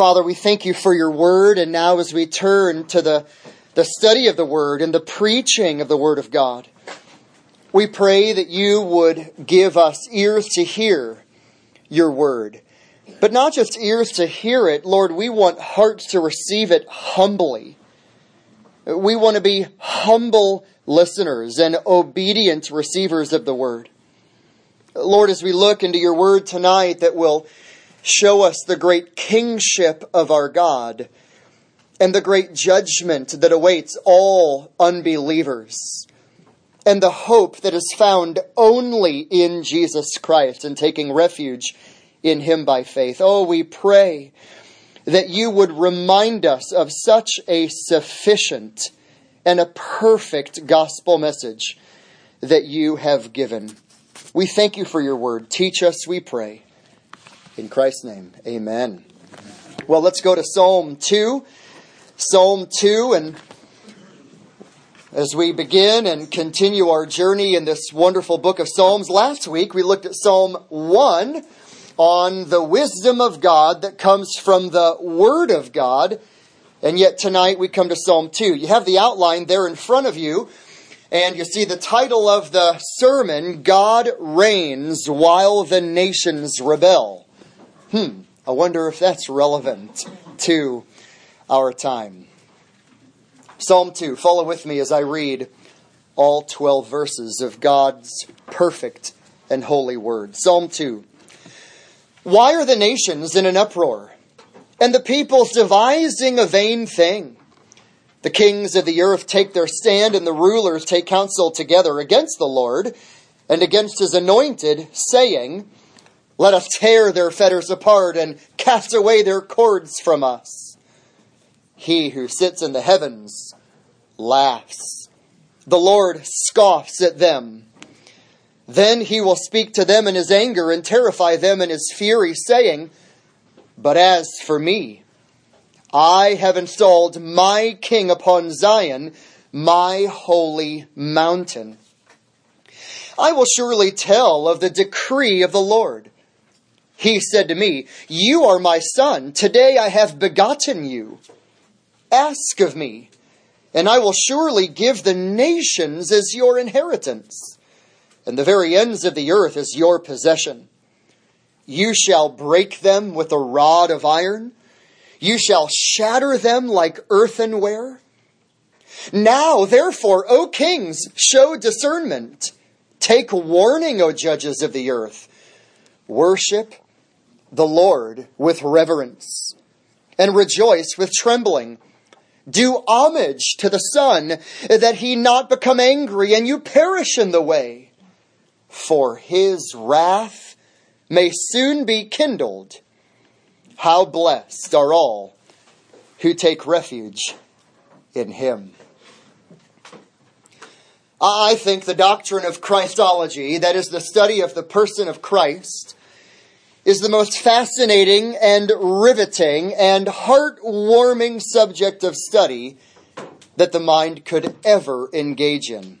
Father, we thank you for your word, and now as we turn to the, the study of the word and the preaching of the word of God, we pray that you would give us ears to hear your word. But not just ears to hear it, Lord, we want hearts to receive it humbly. We want to be humble listeners and obedient receivers of the word. Lord, as we look into your word tonight that will show us the great kingship of our God and the great judgment that awaits all unbelievers and the hope that is found only in Jesus Christ and taking refuge in Him by faith. Oh, we pray that you would remind us of such a sufficient and a perfect gospel message that you have given. We thank you for your word. Teach us, we pray. In Christ's name, amen. Well, let's go to Psalm 2. Psalm 2, and as we begin and continue our journey in this wonderful book of Psalms, last week we looked at Psalm 1 on the wisdom of God that comes from the Word of God. And yet tonight we come to Psalm 2. You have the outline there in front of you, and you see the title of the sermon God Reigns While the Nations Rebel. Hmm, I wonder if that's relevant to our time. Psalm 2, follow with me as I read all 12 verses of God's perfect and holy word. Psalm 2. Why are the nations in an uproar, and the peoples devising a vain thing? The kings of the earth take their stand, and the rulers take counsel together against the Lord and against his anointed, saying, let us tear their fetters apart and cast away their cords from us. He who sits in the heavens laughs. The Lord scoffs at them. Then he will speak to them in his anger and terrify them in his fury, saying, But as for me, I have installed my king upon Zion, my holy mountain. I will surely tell of the decree of the Lord. He said to me, You are my son. Today I have begotten you. Ask of me, and I will surely give the nations as your inheritance, and the very ends of the earth as your possession. You shall break them with a rod of iron. You shall shatter them like earthenware. Now, therefore, O kings, show discernment. Take warning, O judges of the earth. Worship the Lord with reverence and rejoice with trembling. Do homage to the Son, that he not become angry and you perish in the way. For his wrath may soon be kindled. How blessed are all who take refuge in him. I think the doctrine of Christology, that is the study of the person of Christ, is the most fascinating and riveting and heart-warming subject of study that the mind could ever engage in.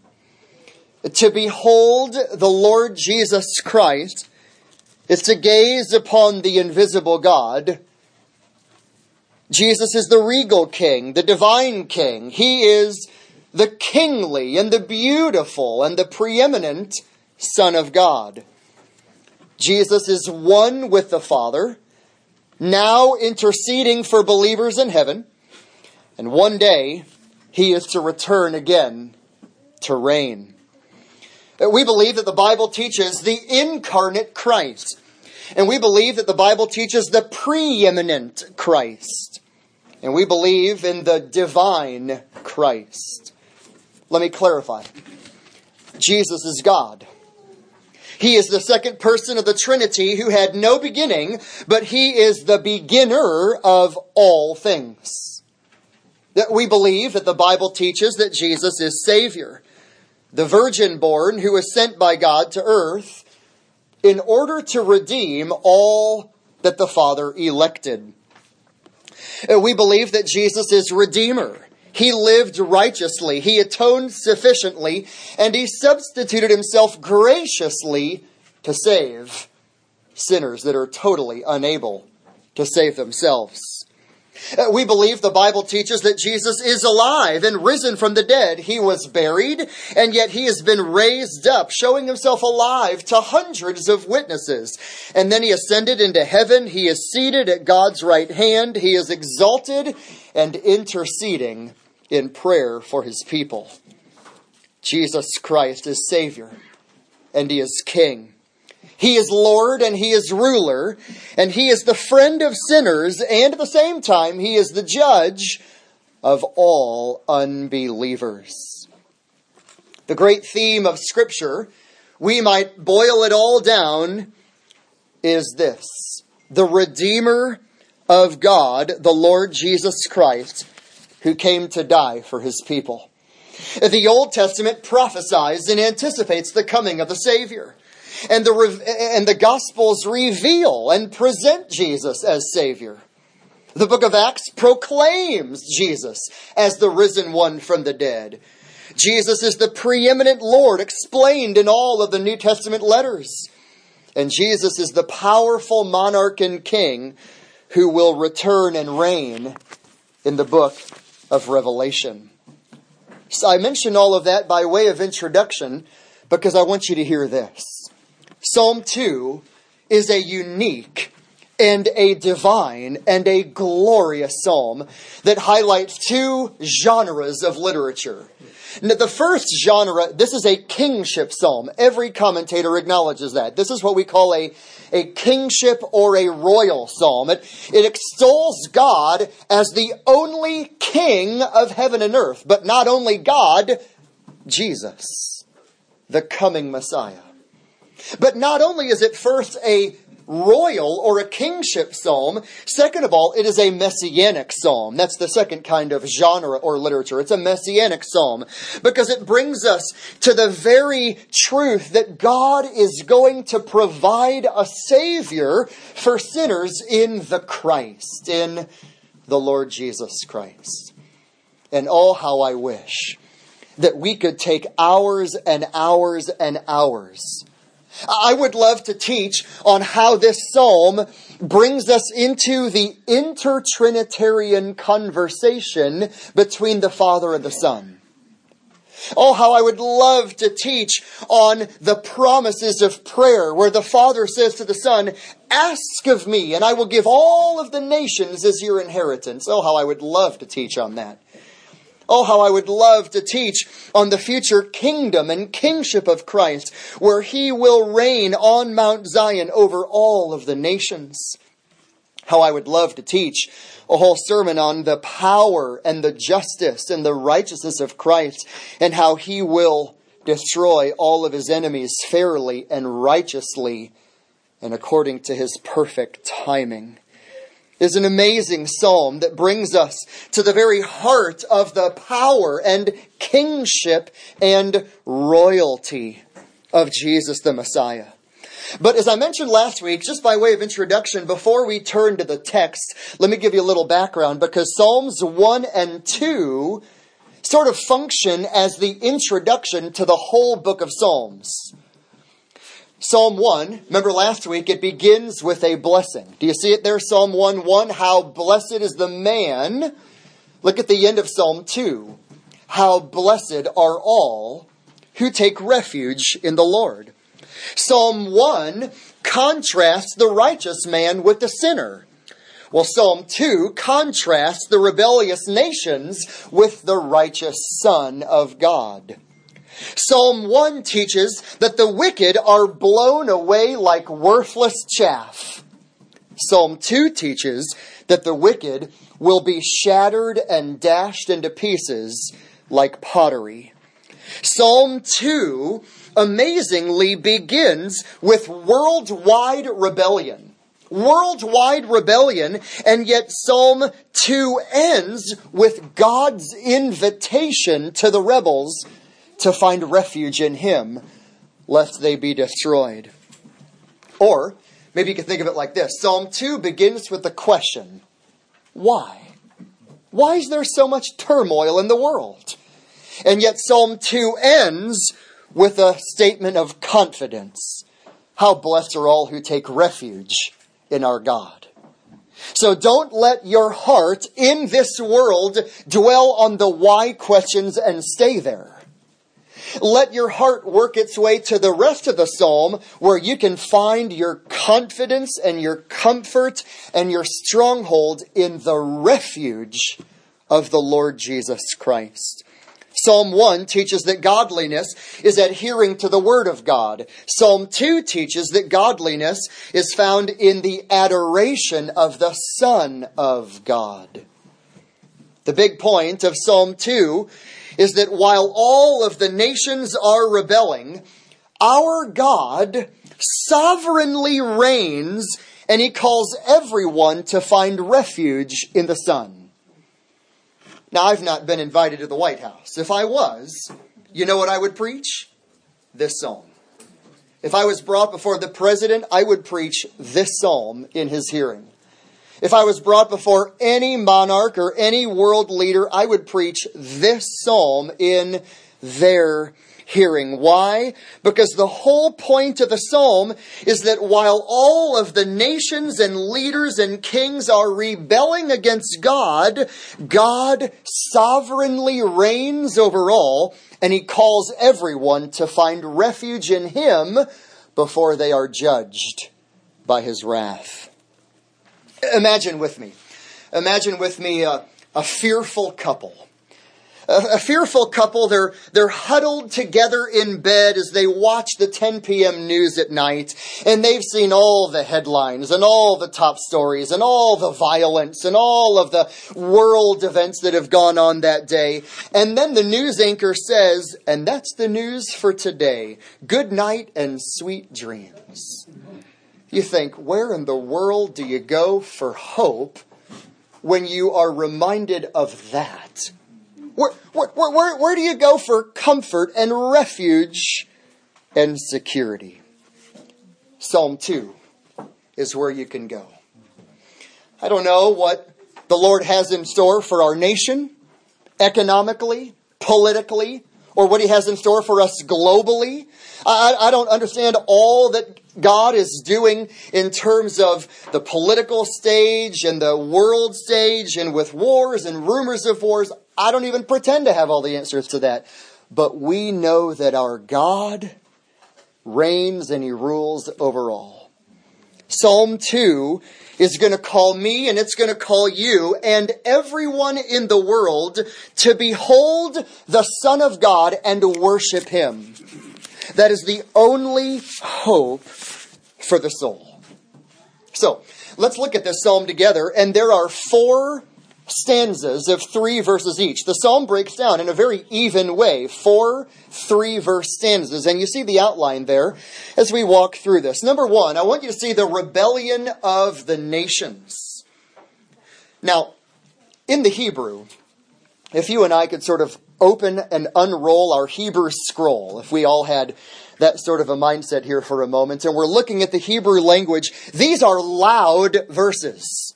To behold the Lord Jesus Christ is to gaze upon the invisible God. Jesus is the regal king, the divine king. He is the kingly and the beautiful and the preeminent Son of God. Jesus is one with the Father, now interceding for believers in heaven, and one day he is to return again to reign. We believe that the Bible teaches the incarnate Christ, and we believe that the Bible teaches the preeminent Christ, and we believe in the divine Christ. Let me clarify. Jesus is God. He is the second person of the Trinity who had no beginning, but he is the beginner of all things. That we believe that the Bible teaches that Jesus is Savior, the virgin born who was sent by God to earth in order to redeem all that the Father elected. We believe that Jesus is Redeemer. He lived righteously. He atoned sufficiently, and he substituted himself graciously to save sinners that are totally unable to save themselves. Uh, we believe the Bible teaches that Jesus is alive and risen from the dead. He was buried, and yet he has been raised up, showing himself alive to hundreds of witnesses. And then he ascended into heaven. He is seated at God's right hand. He is exalted and interceding in prayer for his people. Jesus Christ is Savior, and he is King. He is Lord and He is ruler, and He is the friend of sinners, and at the same time, He is the judge of all unbelievers. The great theme of Scripture, we might boil it all down, is this the Redeemer of God, the Lord Jesus Christ, who came to die for His people. The Old Testament prophesies and anticipates the coming of the Savior. And the, and the Gospels reveal and present Jesus as Savior. The book of Acts proclaims Jesus as the risen one from the dead. Jesus is the preeminent Lord explained in all of the New Testament letters. And Jesus is the powerful monarch and king who will return and reign in the book of Revelation. So I mention all of that by way of introduction because I want you to hear this. Psalm 2 is a unique and a divine and a glorious psalm that highlights two genres of literature. Now, the first genre, this is a kingship psalm. Every commentator acknowledges that. This is what we call a, a kingship or a royal psalm. It, it extols God as the only king of heaven and earth, but not only God, Jesus, the coming Messiah. But not only is it first a royal or a kingship psalm, second of all, it is a messianic psalm. That's the second kind of genre or literature. It's a messianic psalm because it brings us to the very truth that God is going to provide a savior for sinners in the Christ, in the Lord Jesus Christ. And oh, how I wish that we could take hours and hours and hours I would love to teach on how this psalm brings us into the intertrinitarian conversation between the Father and the Son. Oh, how I would love to teach on the promises of prayer where the Father says to the Son, Ask of me, and I will give all of the nations as your inheritance. Oh, how I would love to teach on that. Oh, how I would love to teach on the future kingdom and kingship of Christ, where he will reign on Mount Zion over all of the nations. How I would love to teach a whole sermon on the power and the justice and the righteousness of Christ and how he will destroy all of his enemies fairly and righteously and according to his perfect timing is an amazing psalm that brings us to the very heart of the power and kingship and royalty of Jesus the Messiah. But as I mentioned last week, just by way of introduction, before we turn to the text, let me give you a little background because Psalms 1 and 2 sort of function as the introduction to the whole book of Psalms. Psalm 1, remember last week, it begins with a blessing. Do you see it there? Psalm 1 1, how blessed is the man. Look at the end of Psalm 2. How blessed are all who take refuge in the Lord. Psalm 1 contrasts the righteous man with the sinner. Well, Psalm 2 contrasts the rebellious nations with the righteous Son of God. Psalm 1 teaches that the wicked are blown away like worthless chaff. Psalm 2 teaches that the wicked will be shattered and dashed into pieces like pottery. Psalm 2 amazingly begins with worldwide rebellion. Worldwide rebellion, and yet Psalm 2 ends with God's invitation to the rebels to find refuge in Him, lest they be destroyed. Or, maybe you can think of it like this Psalm 2 begins with the question why? Why is there so much turmoil in the world? And yet, Psalm 2 ends with a statement of confidence. How blessed are all who take refuge in our God. So don't let your heart in this world dwell on the why questions and stay there. Let your heart work its way to the rest of the psalm where you can find your confidence and your comfort and your stronghold in the refuge of the Lord Jesus Christ. Psalm 1 teaches that godliness is adhering to the Word of God. Psalm 2 teaches that godliness is found in the adoration of the Son of God. The big point of Psalm 2 is that while all of the nations are rebelling, our God sovereignly reigns and he calls everyone to find refuge in the Son. Now, I've not been invited to the White House. If I was, you know what I would preach? This psalm. If I was brought before the president, I would preach this psalm in his hearing. If I was brought before any monarch or any world leader, I would preach this psalm in their hearing. Why? Because the whole point of the psalm is that while all of the nations and leaders and kings are rebelling against God, God sovereignly reigns over all and he calls everyone to find refuge in him before they are judged by his wrath. Imagine with me. Imagine with me a, a fearful couple. A, a, fearful couple, they're, they're huddled together in bed as they watch the 10 p.m. news at night, and they've seen all the headlines and all the top stories and all the violence and all of the world events that have gone on that day. And then the news anchor says, and that's the news for today. Good night and sweet dreams. You think, where in the world do you go for hope when you are reminded of that? Where, where, where, where, do you go for comfort and refuge and security? Psalm 2 is where you can go. I don't know what the Lord has in store for our nation, economically, politically, or what He has in store for us globally. I, I don't understand all that God is doing in terms of the political stage and the world stage and with wars and rumors of wars. I don't even pretend to have all the answers to that. But we know that our God reigns and He rules over all. Psalm 2 is going to call me and it's going to call you and everyone in the world to behold the Son of God and to worship Him. That is the only hope for the soul. So, let's look at this psalm together, and there are four stanzas of three verses each. The psalm breaks down in a very even way, four three verse stanzas, and you see the outline there as we walk through this. Number one, I want you to see the rebellion of the nations. Now, in the Hebrew, if you and I could sort of open and unroll our Hebrew scroll, if we all had that sort of a mindset here for a moment, and we're looking at the Hebrew language, these are loud verses.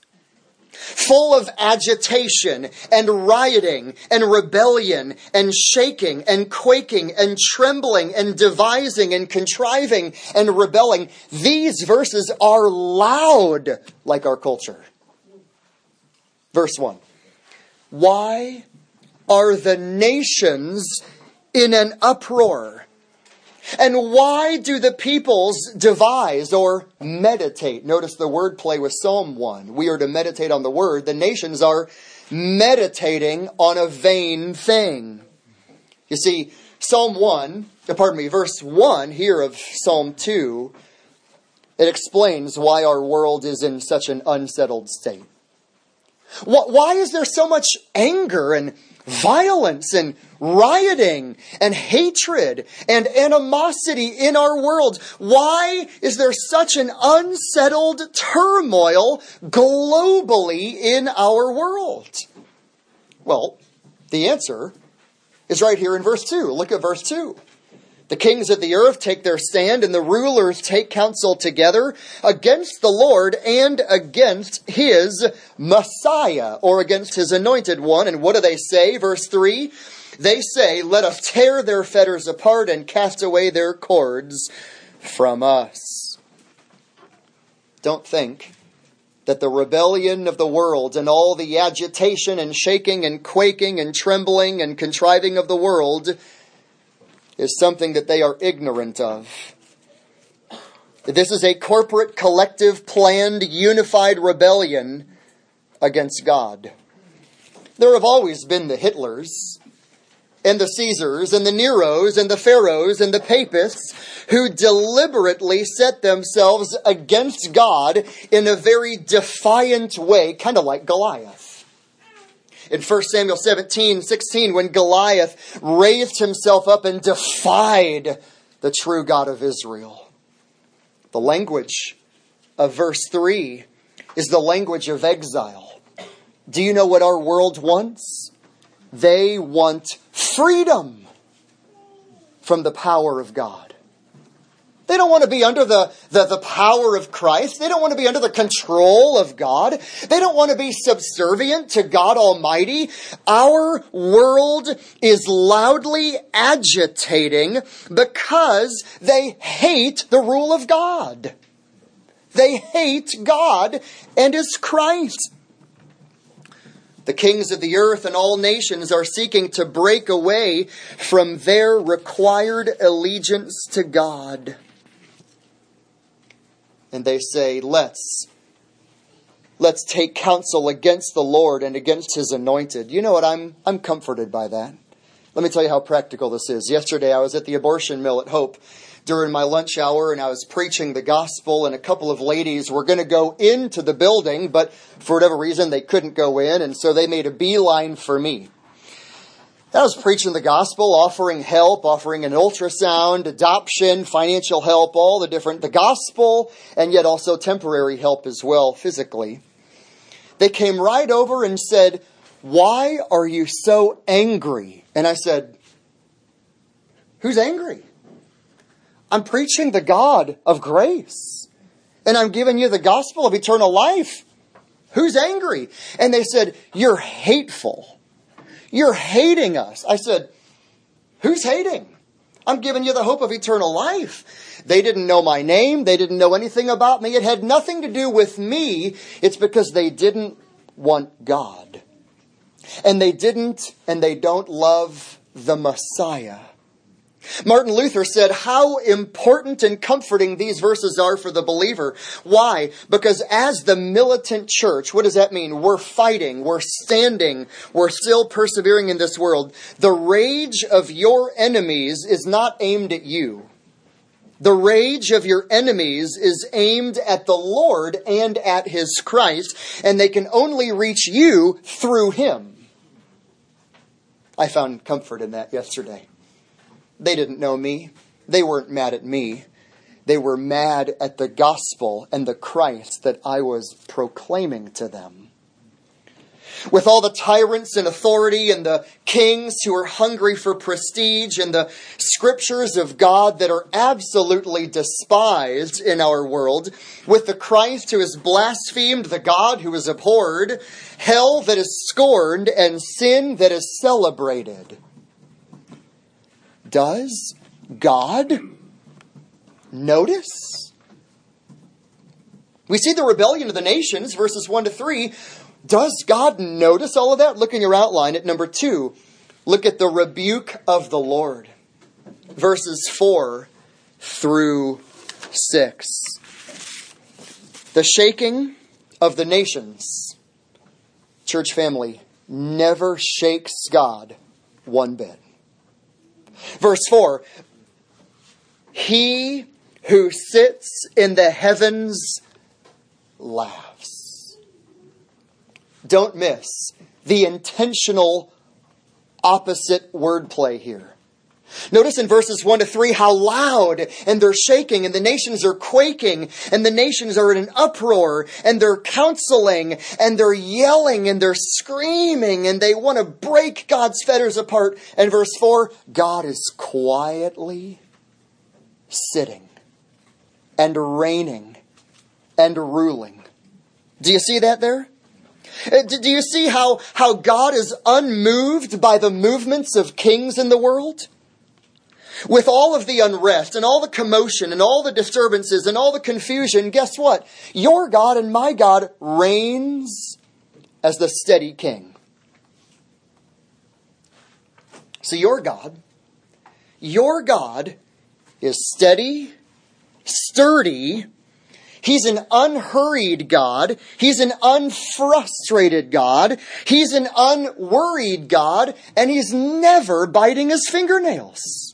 Full of agitation and rioting and rebellion and shaking and quaking and trembling and devising and contriving and rebelling. These verses are loud like our culture. Verse 1. Why are the nations in an uproar? And why do the peoples devise or meditate? Notice the word play with Psalm 1. We are to meditate on the word. The nations are meditating on a vain thing. You see, Psalm 1, uh, pardon me, verse 1 here of Psalm 2, it explains why our world is in such an unsettled state. Why is there so much anger and violence and rioting and hatred and animosity in our world? Why is there such an unsettled turmoil globally in our world? Well, the answer is right here in verse 2. Look at verse 2. The kings of the earth take their stand, and the rulers take counsel together against the Lord and against his Messiah, or against his anointed one. And what do they say? Verse 3 They say, Let us tear their fetters apart and cast away their cords from us. Don't think that the rebellion of the world and all the agitation and shaking and quaking and trembling and contriving of the world is something that they are ignorant of. This is a corporate, collective, planned, unified rebellion against God. There have always been the Hitlers and the Caesars and the Neros and the Pharaohs and the Papists who deliberately set themselves against God in a very defiant way, kind of like Goliath. In 1 Samuel 17, 16, when Goliath raised himself up and defied the true God of Israel. The language of verse 3 is the language of exile. Do you know what our world wants? They want freedom from the power of God. They don't want to be under the, the, the, power of Christ. They don't want to be under the control of God. They don't want to be subservient to God Almighty. Our world is loudly agitating because they hate the rule of God. They hate God and His Christ. The kings of the earth and all nations are seeking to break away from their required allegiance to God. And they say, let's, let's take counsel against the Lord and against his anointed. You know what? I'm, I'm comforted by that. Let me tell you how practical this is. Yesterday I was at the abortion mill at Hope during my lunch hour and I was preaching the gospel and a couple of ladies were going to go into the building, but for whatever reason they couldn't go in and so they made a beeline for me. I was preaching the gospel, offering help, offering an ultrasound, adoption, financial help, all the different, the gospel, and yet also temporary help as well, physically. They came right over and said, Why are you so angry? And I said, Who's angry? I'm preaching the God of grace. And I'm giving you the gospel of eternal life. Who's angry? And they said, You're hateful. You're hating us. I said, Who's hating? I'm giving you the hope of eternal life. They didn't know my name. They didn't know anything about me. It had nothing to do with me. It's because they didn't want God. And they didn't and they don't love the Messiah. Martin Luther said how important and comforting these verses are for the believer. Why? Because as the militant church, what does that mean? We're fighting, we're standing, we're still persevering in this world. The rage of your enemies is not aimed at you. The rage of your enemies is aimed at the Lord and at His Christ, and they can only reach you through Him. I found comfort in that yesterday. They didn't know me. They weren't mad at me. They were mad at the gospel and the Christ that I was proclaiming to them. With all the tyrants and authority and the kings who are hungry for prestige and the scriptures of God that are absolutely despised in our world, with the Christ who is blasphemed, the God who is abhorred, hell that is scorned, and sin that is celebrated does God notice? We see the rebellion of the nations, verses 1 to 3. Does God notice all of that? Look in your outline at number 2. Look at the rebuke of the Lord, verses 4 through 6. The shaking of the nations, church family, never shakes God one bit. Verse 4 He who sits in the heavens laughs. Don't miss the intentional opposite wordplay here. Notice in verses 1 to 3 how loud and they're shaking and the nations are quaking and the nations are in an uproar and they're counseling and they're yelling and they're screaming and they want to break God's fetters apart. And verse 4 God is quietly sitting and reigning and ruling. Do you see that there? Uh, do you see how, how God is unmoved by the movements of kings in the world? With all of the unrest and all the commotion and all the disturbances and all the confusion, guess what? Your God and my God reigns as the steady king. So your God, your God is steady, sturdy, He's an unhurried God. He's an unfrustrated God. He's an unworried God. And he's never biting his fingernails.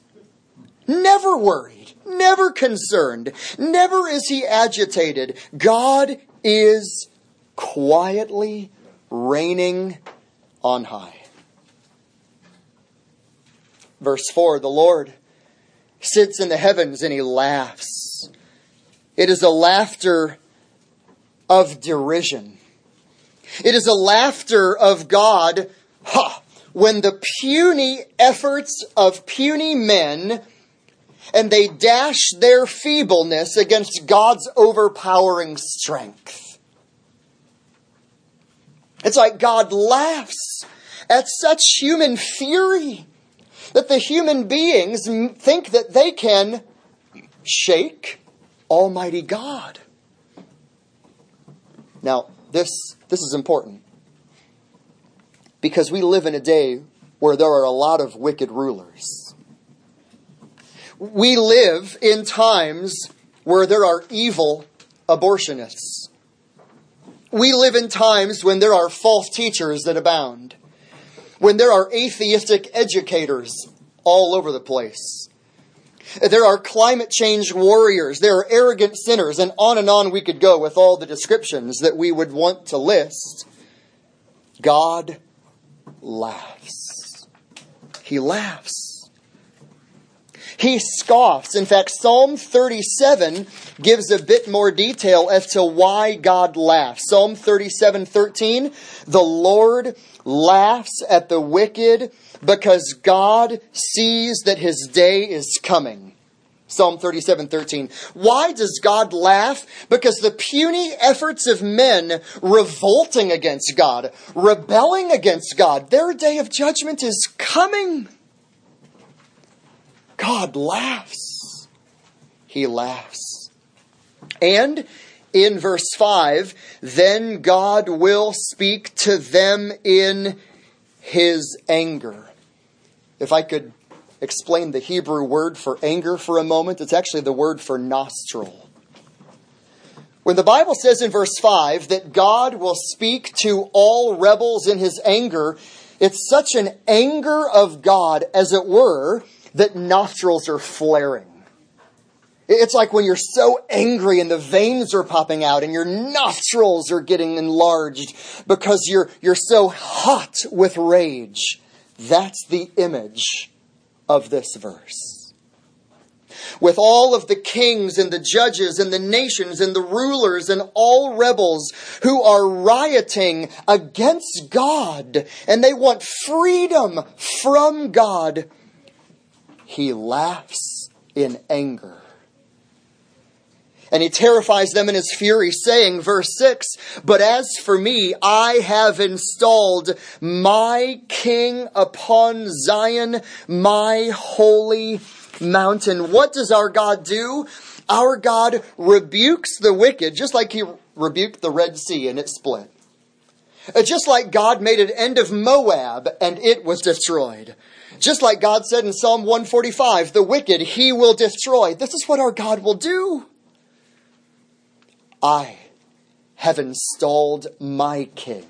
Never worried. Never concerned. Never is he agitated. God is quietly reigning on high. Verse 4 The Lord sits in the heavens and he laughs. It is a laughter of derision. It is a laughter of God ha, when the puny efforts of puny men and they dash their feebleness against God's overpowering strength. It's like God laughs at such human fury that the human beings think that they can shake Almighty God. Now, this, this is important because we live in a day where there are a lot of wicked rulers. We live in times where there are evil abortionists. We live in times when there are false teachers that abound, when there are atheistic educators all over the place. There are climate change warriors. There are arrogant sinners. And on and on we could go with all the descriptions that we would want to list. God laughs. He laughs. He scoffs. In fact, Psalm 37 gives a bit more detail as to why God laughs. Psalm 37 13, the Lord laughs at the wicked because God sees that his day is coming. Psalm 37, 13. Why does God laugh? Because the puny efforts of men revolting against God, rebelling against God, their day of judgment is coming. God laughs. He laughs. And in verse 5, then God will speak to them in his anger. If I could explain the Hebrew word for anger for a moment, it's actually the word for nostril. When the Bible says in verse 5 that God will speak to all rebels in his anger, it's such an anger of God, as it were, that nostrils are flaring. It's like when you're so angry and the veins are popping out and your nostrils are getting enlarged because you're, you're so hot with rage. That's the image of this verse. With all of the kings and the judges and the nations and the rulers and all rebels who are rioting against God and they want freedom from God, he laughs in anger and he terrifies them in his fury, saying, verse 6 But as for me, I have installed my king upon Zion, my holy mountain. What does our God do? Our God rebukes the wicked, just like he rebuked the Red Sea and it split. Uh, just like God made an end of Moab and it was destroyed. Just like God said in Psalm 145, the wicked he will destroy. This is what our God will do. I have installed my king.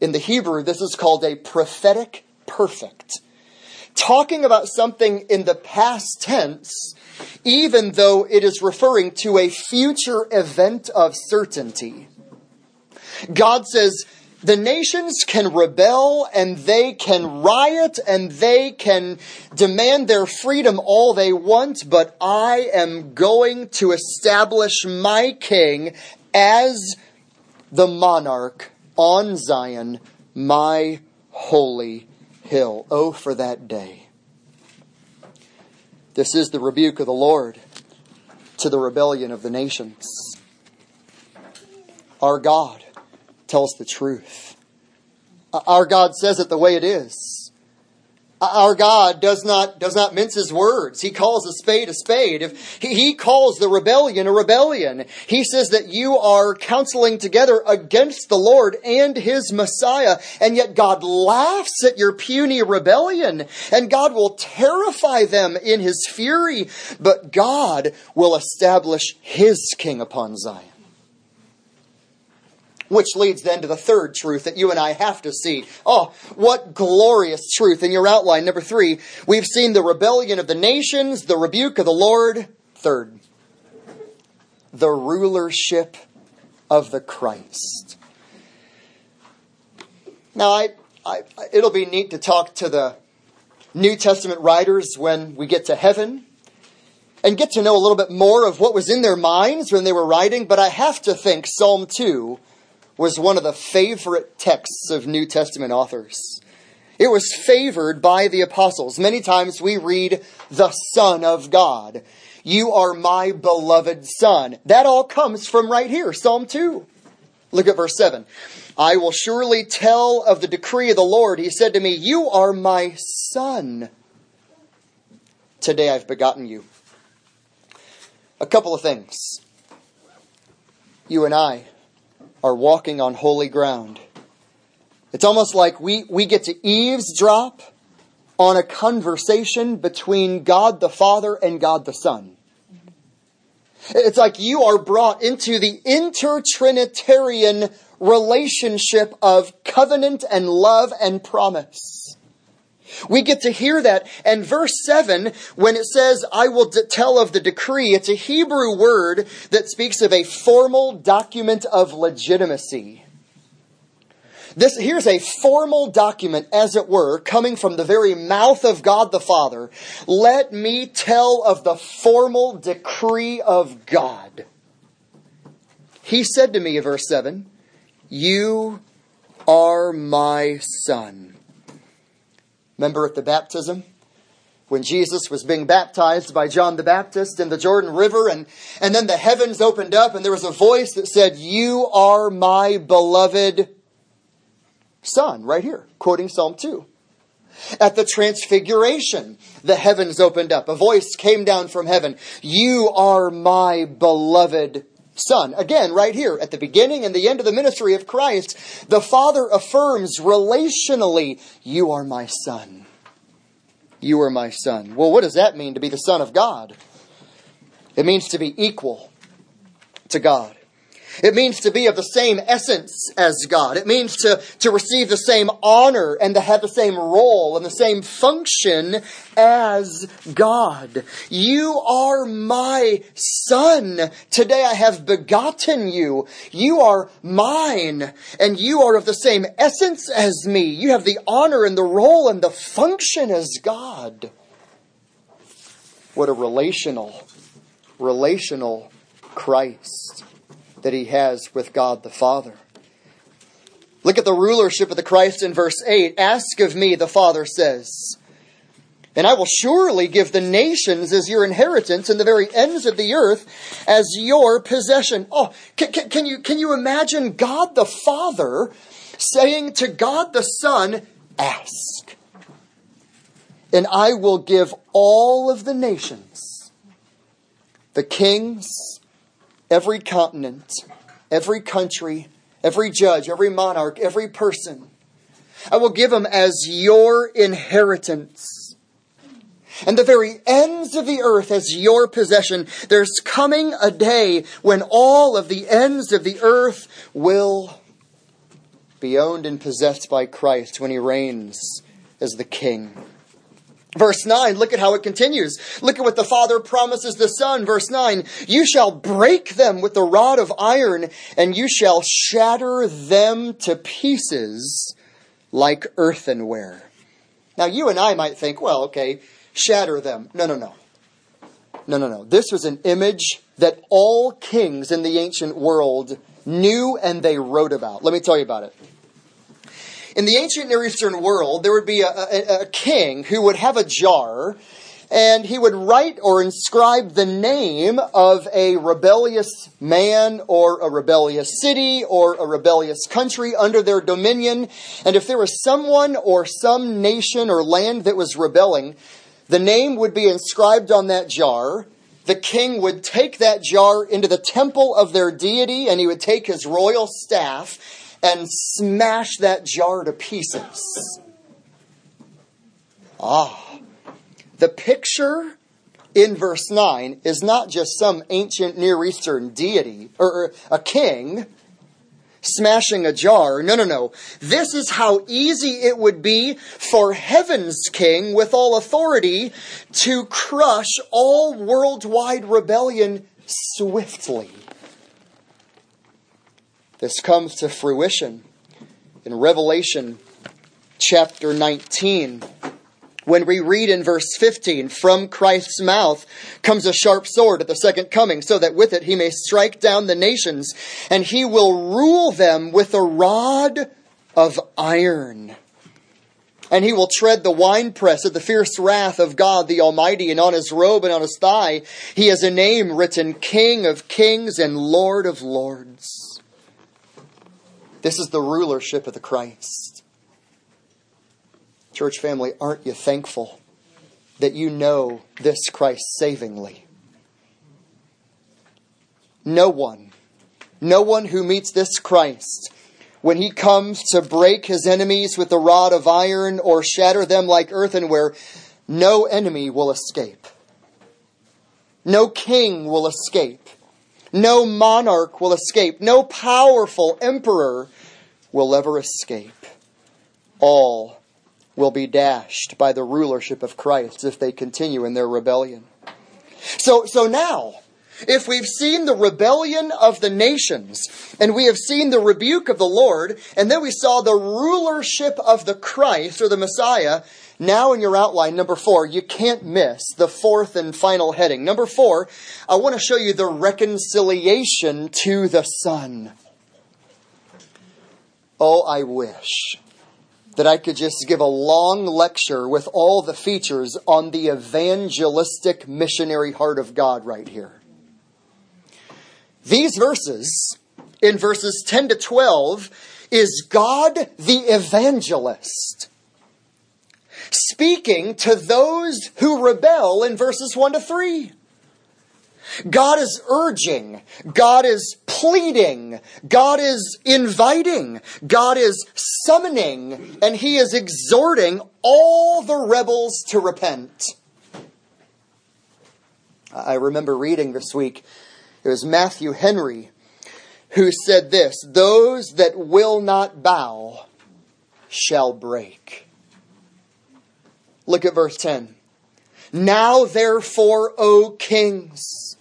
In the Hebrew, this is called a prophetic perfect. Talking about something in the past tense, even though it is referring to a future event of certainty. God says, the nations can rebel and they can riot and they can demand their freedom all they want, but I am going to establish my king as the monarch on Zion, my holy hill. Oh, for that day. This is the rebuke of the Lord to the rebellion of the nations. Our God tells the truth. Our God says it the way it is. Our God does not, does not mince his words. He calls a spade a spade. If he, he calls the rebellion a rebellion, he says that you are counseling together against the Lord and his Messiah, and yet God laughs at your puny rebellion, and God will terrify them in his fury, but God will establish his king upon Zion. Which leads then to the third truth that you and I have to see. Oh, what glorious truth. In your outline, number three, we've seen the rebellion of the nations, the rebuke of the Lord. Third, the rulership of the Christ. Now, I, I, it'll be neat to talk to the New Testament writers when we get to heaven and get to know a little bit more of what was in their minds when they were writing, but I have to think Psalm 2 was one of the favorite texts of New Testament authors. It was favored by the apostles. Many times we read the Son of God. You are my beloved Son. That all comes from right here, Psalm 2. Look at verse 7. I will surely tell of the decree of the Lord. He said to me, You are my Son. Today I've begotten you. A couple of things. You and I are walking on holy ground. It's almost like we, we get to eavesdrop on a conversation between God the Father and God the Son. It's like you are brought into the intertrinitarian relationship of covenant and love and promise. We get to hear that. And verse 7, when it says, I will tell of the decree, it's a Hebrew word that speaks of a formal document of legitimacy. This, here's a formal document, as it were, coming from the very mouth of God the Father. Let me tell of the formal decree of God. He said to me, verse 7, You are my son. Remember at the baptism? When Jesus was being baptized by John the Baptist in the Jordan River, and, and then the heavens opened up, and there was a voice that said, You are my beloved Son, right here, quoting Psalm 2. At the transfiguration, the heavens opened up. A voice came down from heaven. You are my beloved Son. Again, right here, at the beginning and the end of the ministry of Christ, the Father affirms relationally, You are my Son. You are my Son. Well, what does that mean to be the Son of God? It means to be equal to God. It means to be of the same essence as God. It means to, to receive the same honor and to have the same role and the same function as God. You are my son. Today I have begotten you. You are mine and you are of the same essence as me. You have the honor and the role and the function as God. What a relational, relational Christ that he has with God the Father. Look at the rulership of the Christ in verse 8. Ask of me, the Father says, and I will surely give the nations as your inheritance and the very ends of the earth as your possession. Oh, can, can, can, you, can you imagine God the Father saying to God the Son, Ask, and I will give all of the nations, the kings, every continent, every country, every judge, every monarch, every person. I will give them as your inheritance. And the very ends of the earth as your possession. There's coming a day when all of the ends of the earth will be owned and possessed by Christ when he reigns as the king. Verse 9, look at how it continues. Look at what the Father promises the Son. Verse 9, you shall break them with the rod of iron, and you shall shatter them to pieces like earthenware. Now, you and I might think, well, okay, shatter them. No, no, no. No, no, no. This was an image that all kings in the ancient world knew and they wrote about. Let me tell you about it. In the ancient Near Eastern world, there would be a, a, a king who would have a jar and he would write or inscribe the name of a rebellious man or a rebellious city or a rebellious country under their dominion. And if there was someone or some nation or land that was rebelling, the name would be inscribed on that jar. The king would take that jar into the temple of their deity and he would take his royal staff and smash that jar to pieces. Ah. The picture in verse 9 is not just some ancient Near Eastern deity or a king smashing a jar. No, no, no. This is how easy it would be for heaven's king with all authority to crush all worldwide rebellion swiftly. This comes to fruition in Revelation chapter 19 when we read in verse 15, from Christ's mouth comes a sharp sword at the second coming, so that with it he may strike down the nations, and he will rule them with a rod of iron. And he will tread the winepress of the fierce wrath of God the Almighty, and on his robe and on his thigh he has a name written King of Kings and Lord of Lords. This is the rulership of the Christ. Church family, aren't you thankful that you know this Christ savingly? No one, no one who meets this Christ, when he comes to break his enemies with the rod of iron or shatter them like earthenware, no enemy will escape. No king will escape. No monarch will escape. No powerful emperor will ever escape. All will be dashed by the rulership of Christ if they continue in their rebellion. So, so now, if we've seen the rebellion of the nations, and we have seen the rebuke of the Lord, and then we saw the rulership of the Christ or the Messiah, now in your outline, number four, you can't miss the fourth and final heading. Number four, I want to show you the reconciliation to the Son. Oh, I wish that I could just give a long lecture with all the features on the evangelistic missionary heart of God right here. These verses, in verses 10 to 12, is God the evangelist speaking to those who rebel in verses 1 to 3. God is urging. God is pleading. God is inviting. God is summoning. And He is exhorting all the rebels to repent. I remember reading this week, it was Matthew Henry who said this Those that will not bow shall break. Look at verse 10. Now therefore, O kings,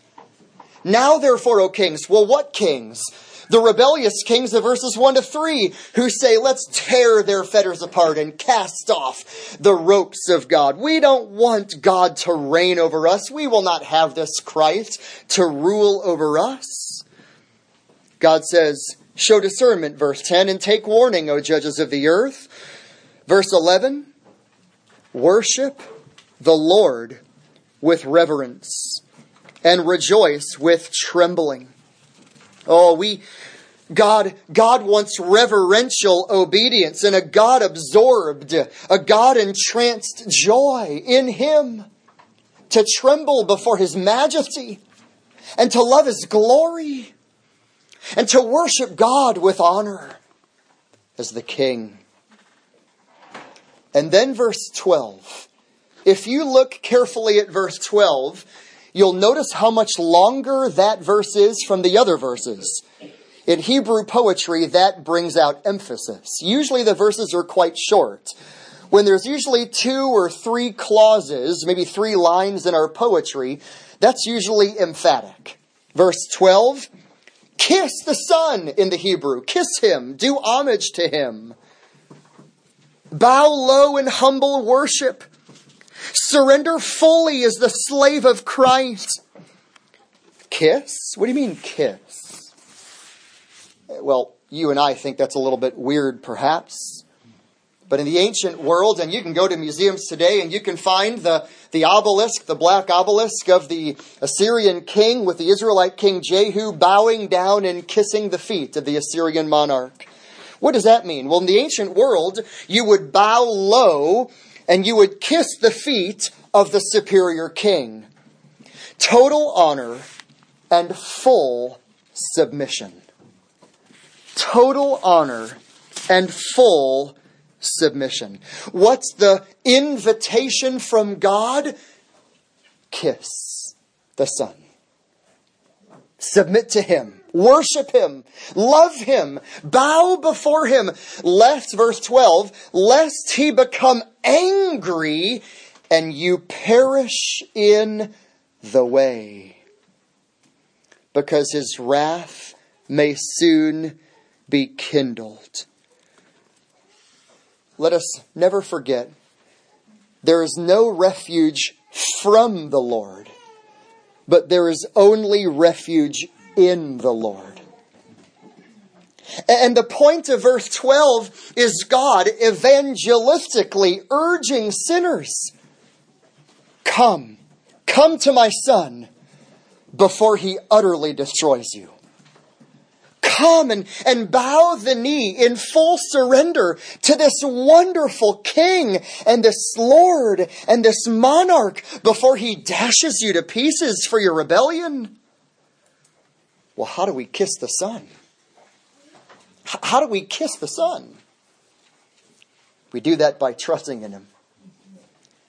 now therefore, O kings, well, what kings? The rebellious kings of verses 1 to 3 who say, let's tear their fetters apart and cast off the ropes of God. We don't want God to reign over us. We will not have this Christ to rule over us. God says, show discernment, verse 10, and take warning, O judges of the earth. Verse 11, worship the Lord with reverence and rejoice with trembling. Oh, we, God, God wants reverential obedience and a God absorbed, a God entranced joy in Him to tremble before His majesty and to love His glory and to worship God with honor as the King. And then verse 12. If you look carefully at verse 12, you'll notice how much longer that verse is from the other verses. In Hebrew poetry, that brings out emphasis. Usually the verses are quite short. When there's usually two or three clauses, maybe three lines in our poetry, that's usually emphatic. Verse 12, kiss the Son in the Hebrew. Kiss him. Do homage to him. Bow low in humble worship. Surrender fully as the slave of Christ. Kiss? What do you mean, kiss? Well, you and I think that's a little bit weird, perhaps. But in the ancient world, and you can go to museums today and you can find the, the obelisk, the black obelisk of the Assyrian king with the Israelite king Jehu bowing down and kissing the feet of the Assyrian monarch. What does that mean? Well, in the ancient world, you would bow low and you would kiss the feet of the superior king. Total honor and full submission. Total honor and full submission. What's the invitation from God? Kiss the Son. Submit to Him. Worship Him. Love Him. Bow before Him. Lest, verse 12, lest He become angry and you perish in the way. Because His wrath may soon be kindled let us never forget there is no refuge from the Lord, but there is only refuge in the Lord. And the point of verse 12 is God evangelistically urging sinners come, come to my son before he utterly destroys you come and, and bow the knee in full surrender to this wonderful king and this lord and this monarch before he dashes you to pieces for your rebellion? Well, how do we kiss the Son? How do we kiss the Son? We do that by trusting in Him.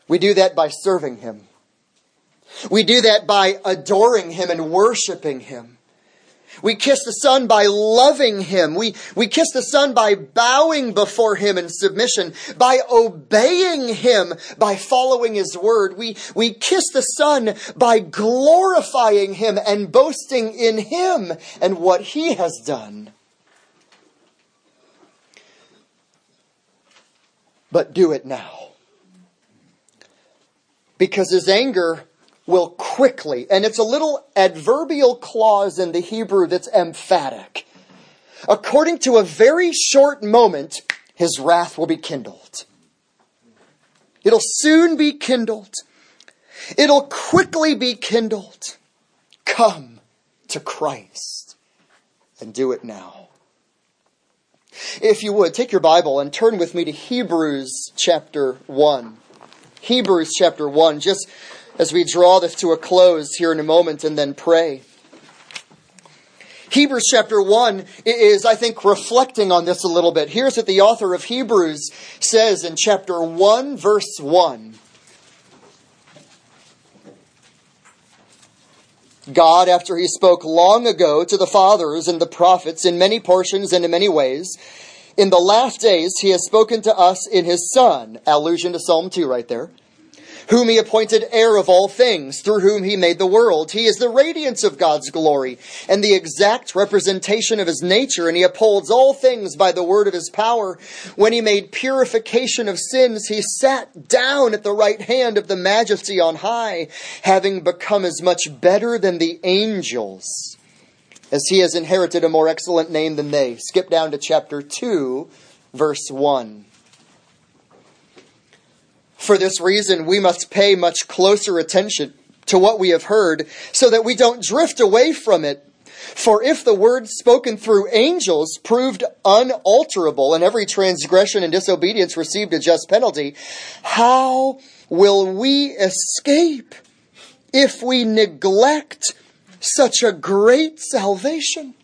We do that by serving Him. We do that by adoring Him and worshiping Him. We kiss the Son by loving Him. We, we kiss the Son by bowing before Him in submission, by obeying Him, by following His word. We, we kiss the Son by glorifying Him and boasting in Him and what He has done. But do it now. Because His anger will quickly, and it's a little adverbial clause in the Hebrew that's emphatic. According to a very short moment, his wrath will be kindled. It'll soon be kindled. It'll quickly be kindled. Come to Christ and do it now. If you would, take your Bible and turn with me to Hebrews chapter 1. Hebrews chapter 1. Just as we draw this to a close here in a moment and then pray. Hebrews chapter 1 is, I think, reflecting on this a little bit. Here's what the author of Hebrews says in chapter 1, verse 1. God, after he spoke long ago to the fathers and the prophets in many portions and in many ways, in the last days he has spoken to us in his Son. Allusion to Psalm 2 right there whom he appointed heir of all things, through whom he made the world. He is the radiance of God's glory and the exact representation of his nature, and he upholds all things by the word of his power. When he made purification of sins, he sat down at the right hand of the majesty on high, having become as much better than the angels, as he has inherited a more excellent name than they. Skip down to chapter 2, verse 1. For this reason, we must pay much closer attention to what we have heard so that we don't drift away from it. For if the word spoken through angels proved unalterable and every transgression and disobedience received a just penalty, how will we escape if we neglect such a great salvation?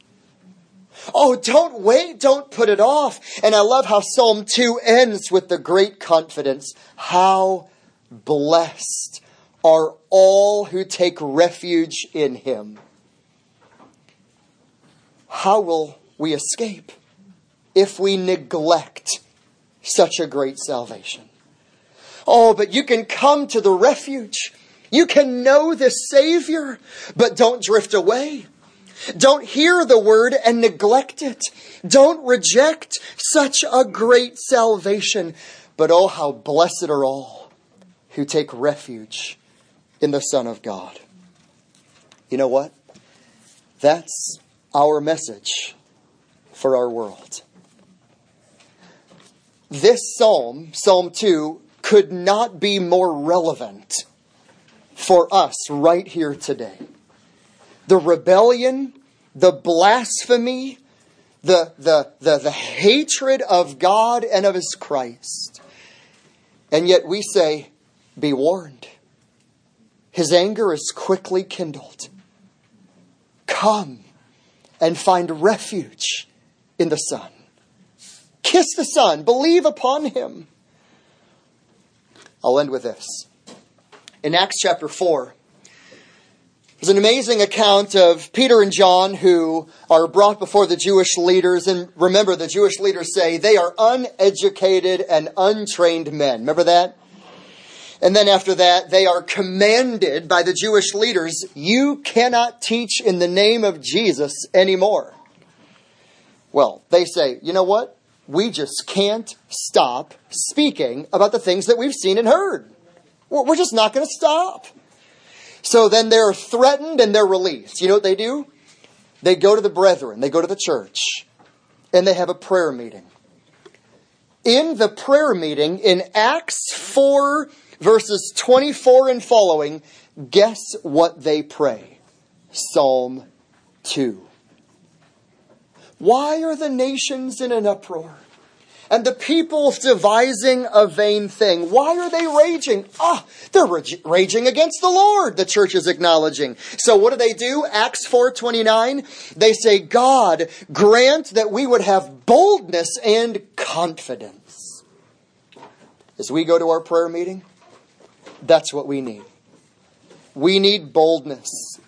Oh, don't wait. Don't put it off. And I love how Psalm 2 ends with the great confidence. How blessed are all who take refuge in him. How will we escape if we neglect such a great salvation? Oh, but you can come to the refuge. You can know the Savior, but don't drift away. Don't hear the word and neglect it. Don't reject such a great salvation. But oh, how blessed are all who take refuge in the Son of God. You know what? That's our message for our world. this psalm, Psalm 2, could not be more relevant for us right here today. The rebellion, the blasphemy, the, the, the, the hatred of God and of His Christ. And yet we say, Be warned. His anger is quickly kindled. Come and find refuge in the Son. Kiss the Son, believe upon Him. I'll end with this. In Acts chapter 4, there's an amazing account of Peter and John who are brought before the Jewish leaders. And remember, the Jewish leaders say they are uneducated and untrained men. Remember that? And then after that, they are commanded by the Jewish leaders, you cannot teach in the name of Jesus anymore. Well, they say, you know what? We just can't stop speaking about the things that we've seen and heard. We're just not going to stop. So then they're threatened and they're released. You know what they do? They go to the brethren, they go to the church, and they have a prayer meeting. In the prayer meeting, in Acts 4, verses 24 and following, guess what they pray? Psalm 2. Why are the nations in an uproar? And the people devising a vain thing. Why are they raging? Ah, they're raging against the Lord, the church is acknowledging. So what do they do? Acts 4:29, they say, "God, grant that we would have boldness and confidence." As we go to our prayer meeting, that's what we need. We need boldness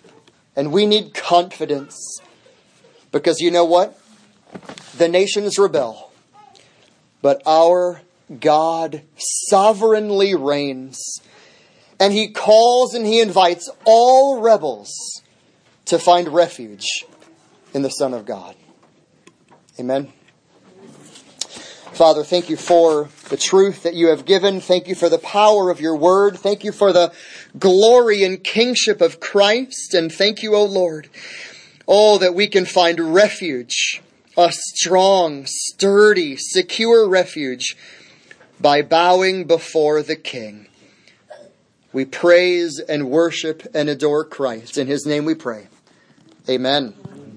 and we need confidence. Because you know what? The nations rebel but our God sovereignly reigns. And he calls and he invites all rebels to find refuge in the Son of God. Amen. Father, thank you for the truth that you have given. Thank you for the power of your word. Thank you for the glory and kingship of Christ. And thank you, O Lord, oh, that we can find refuge a strong, sturdy, secure refuge by bowing before the King. We praise and worship and adore Christ. In his name we pray. Amen.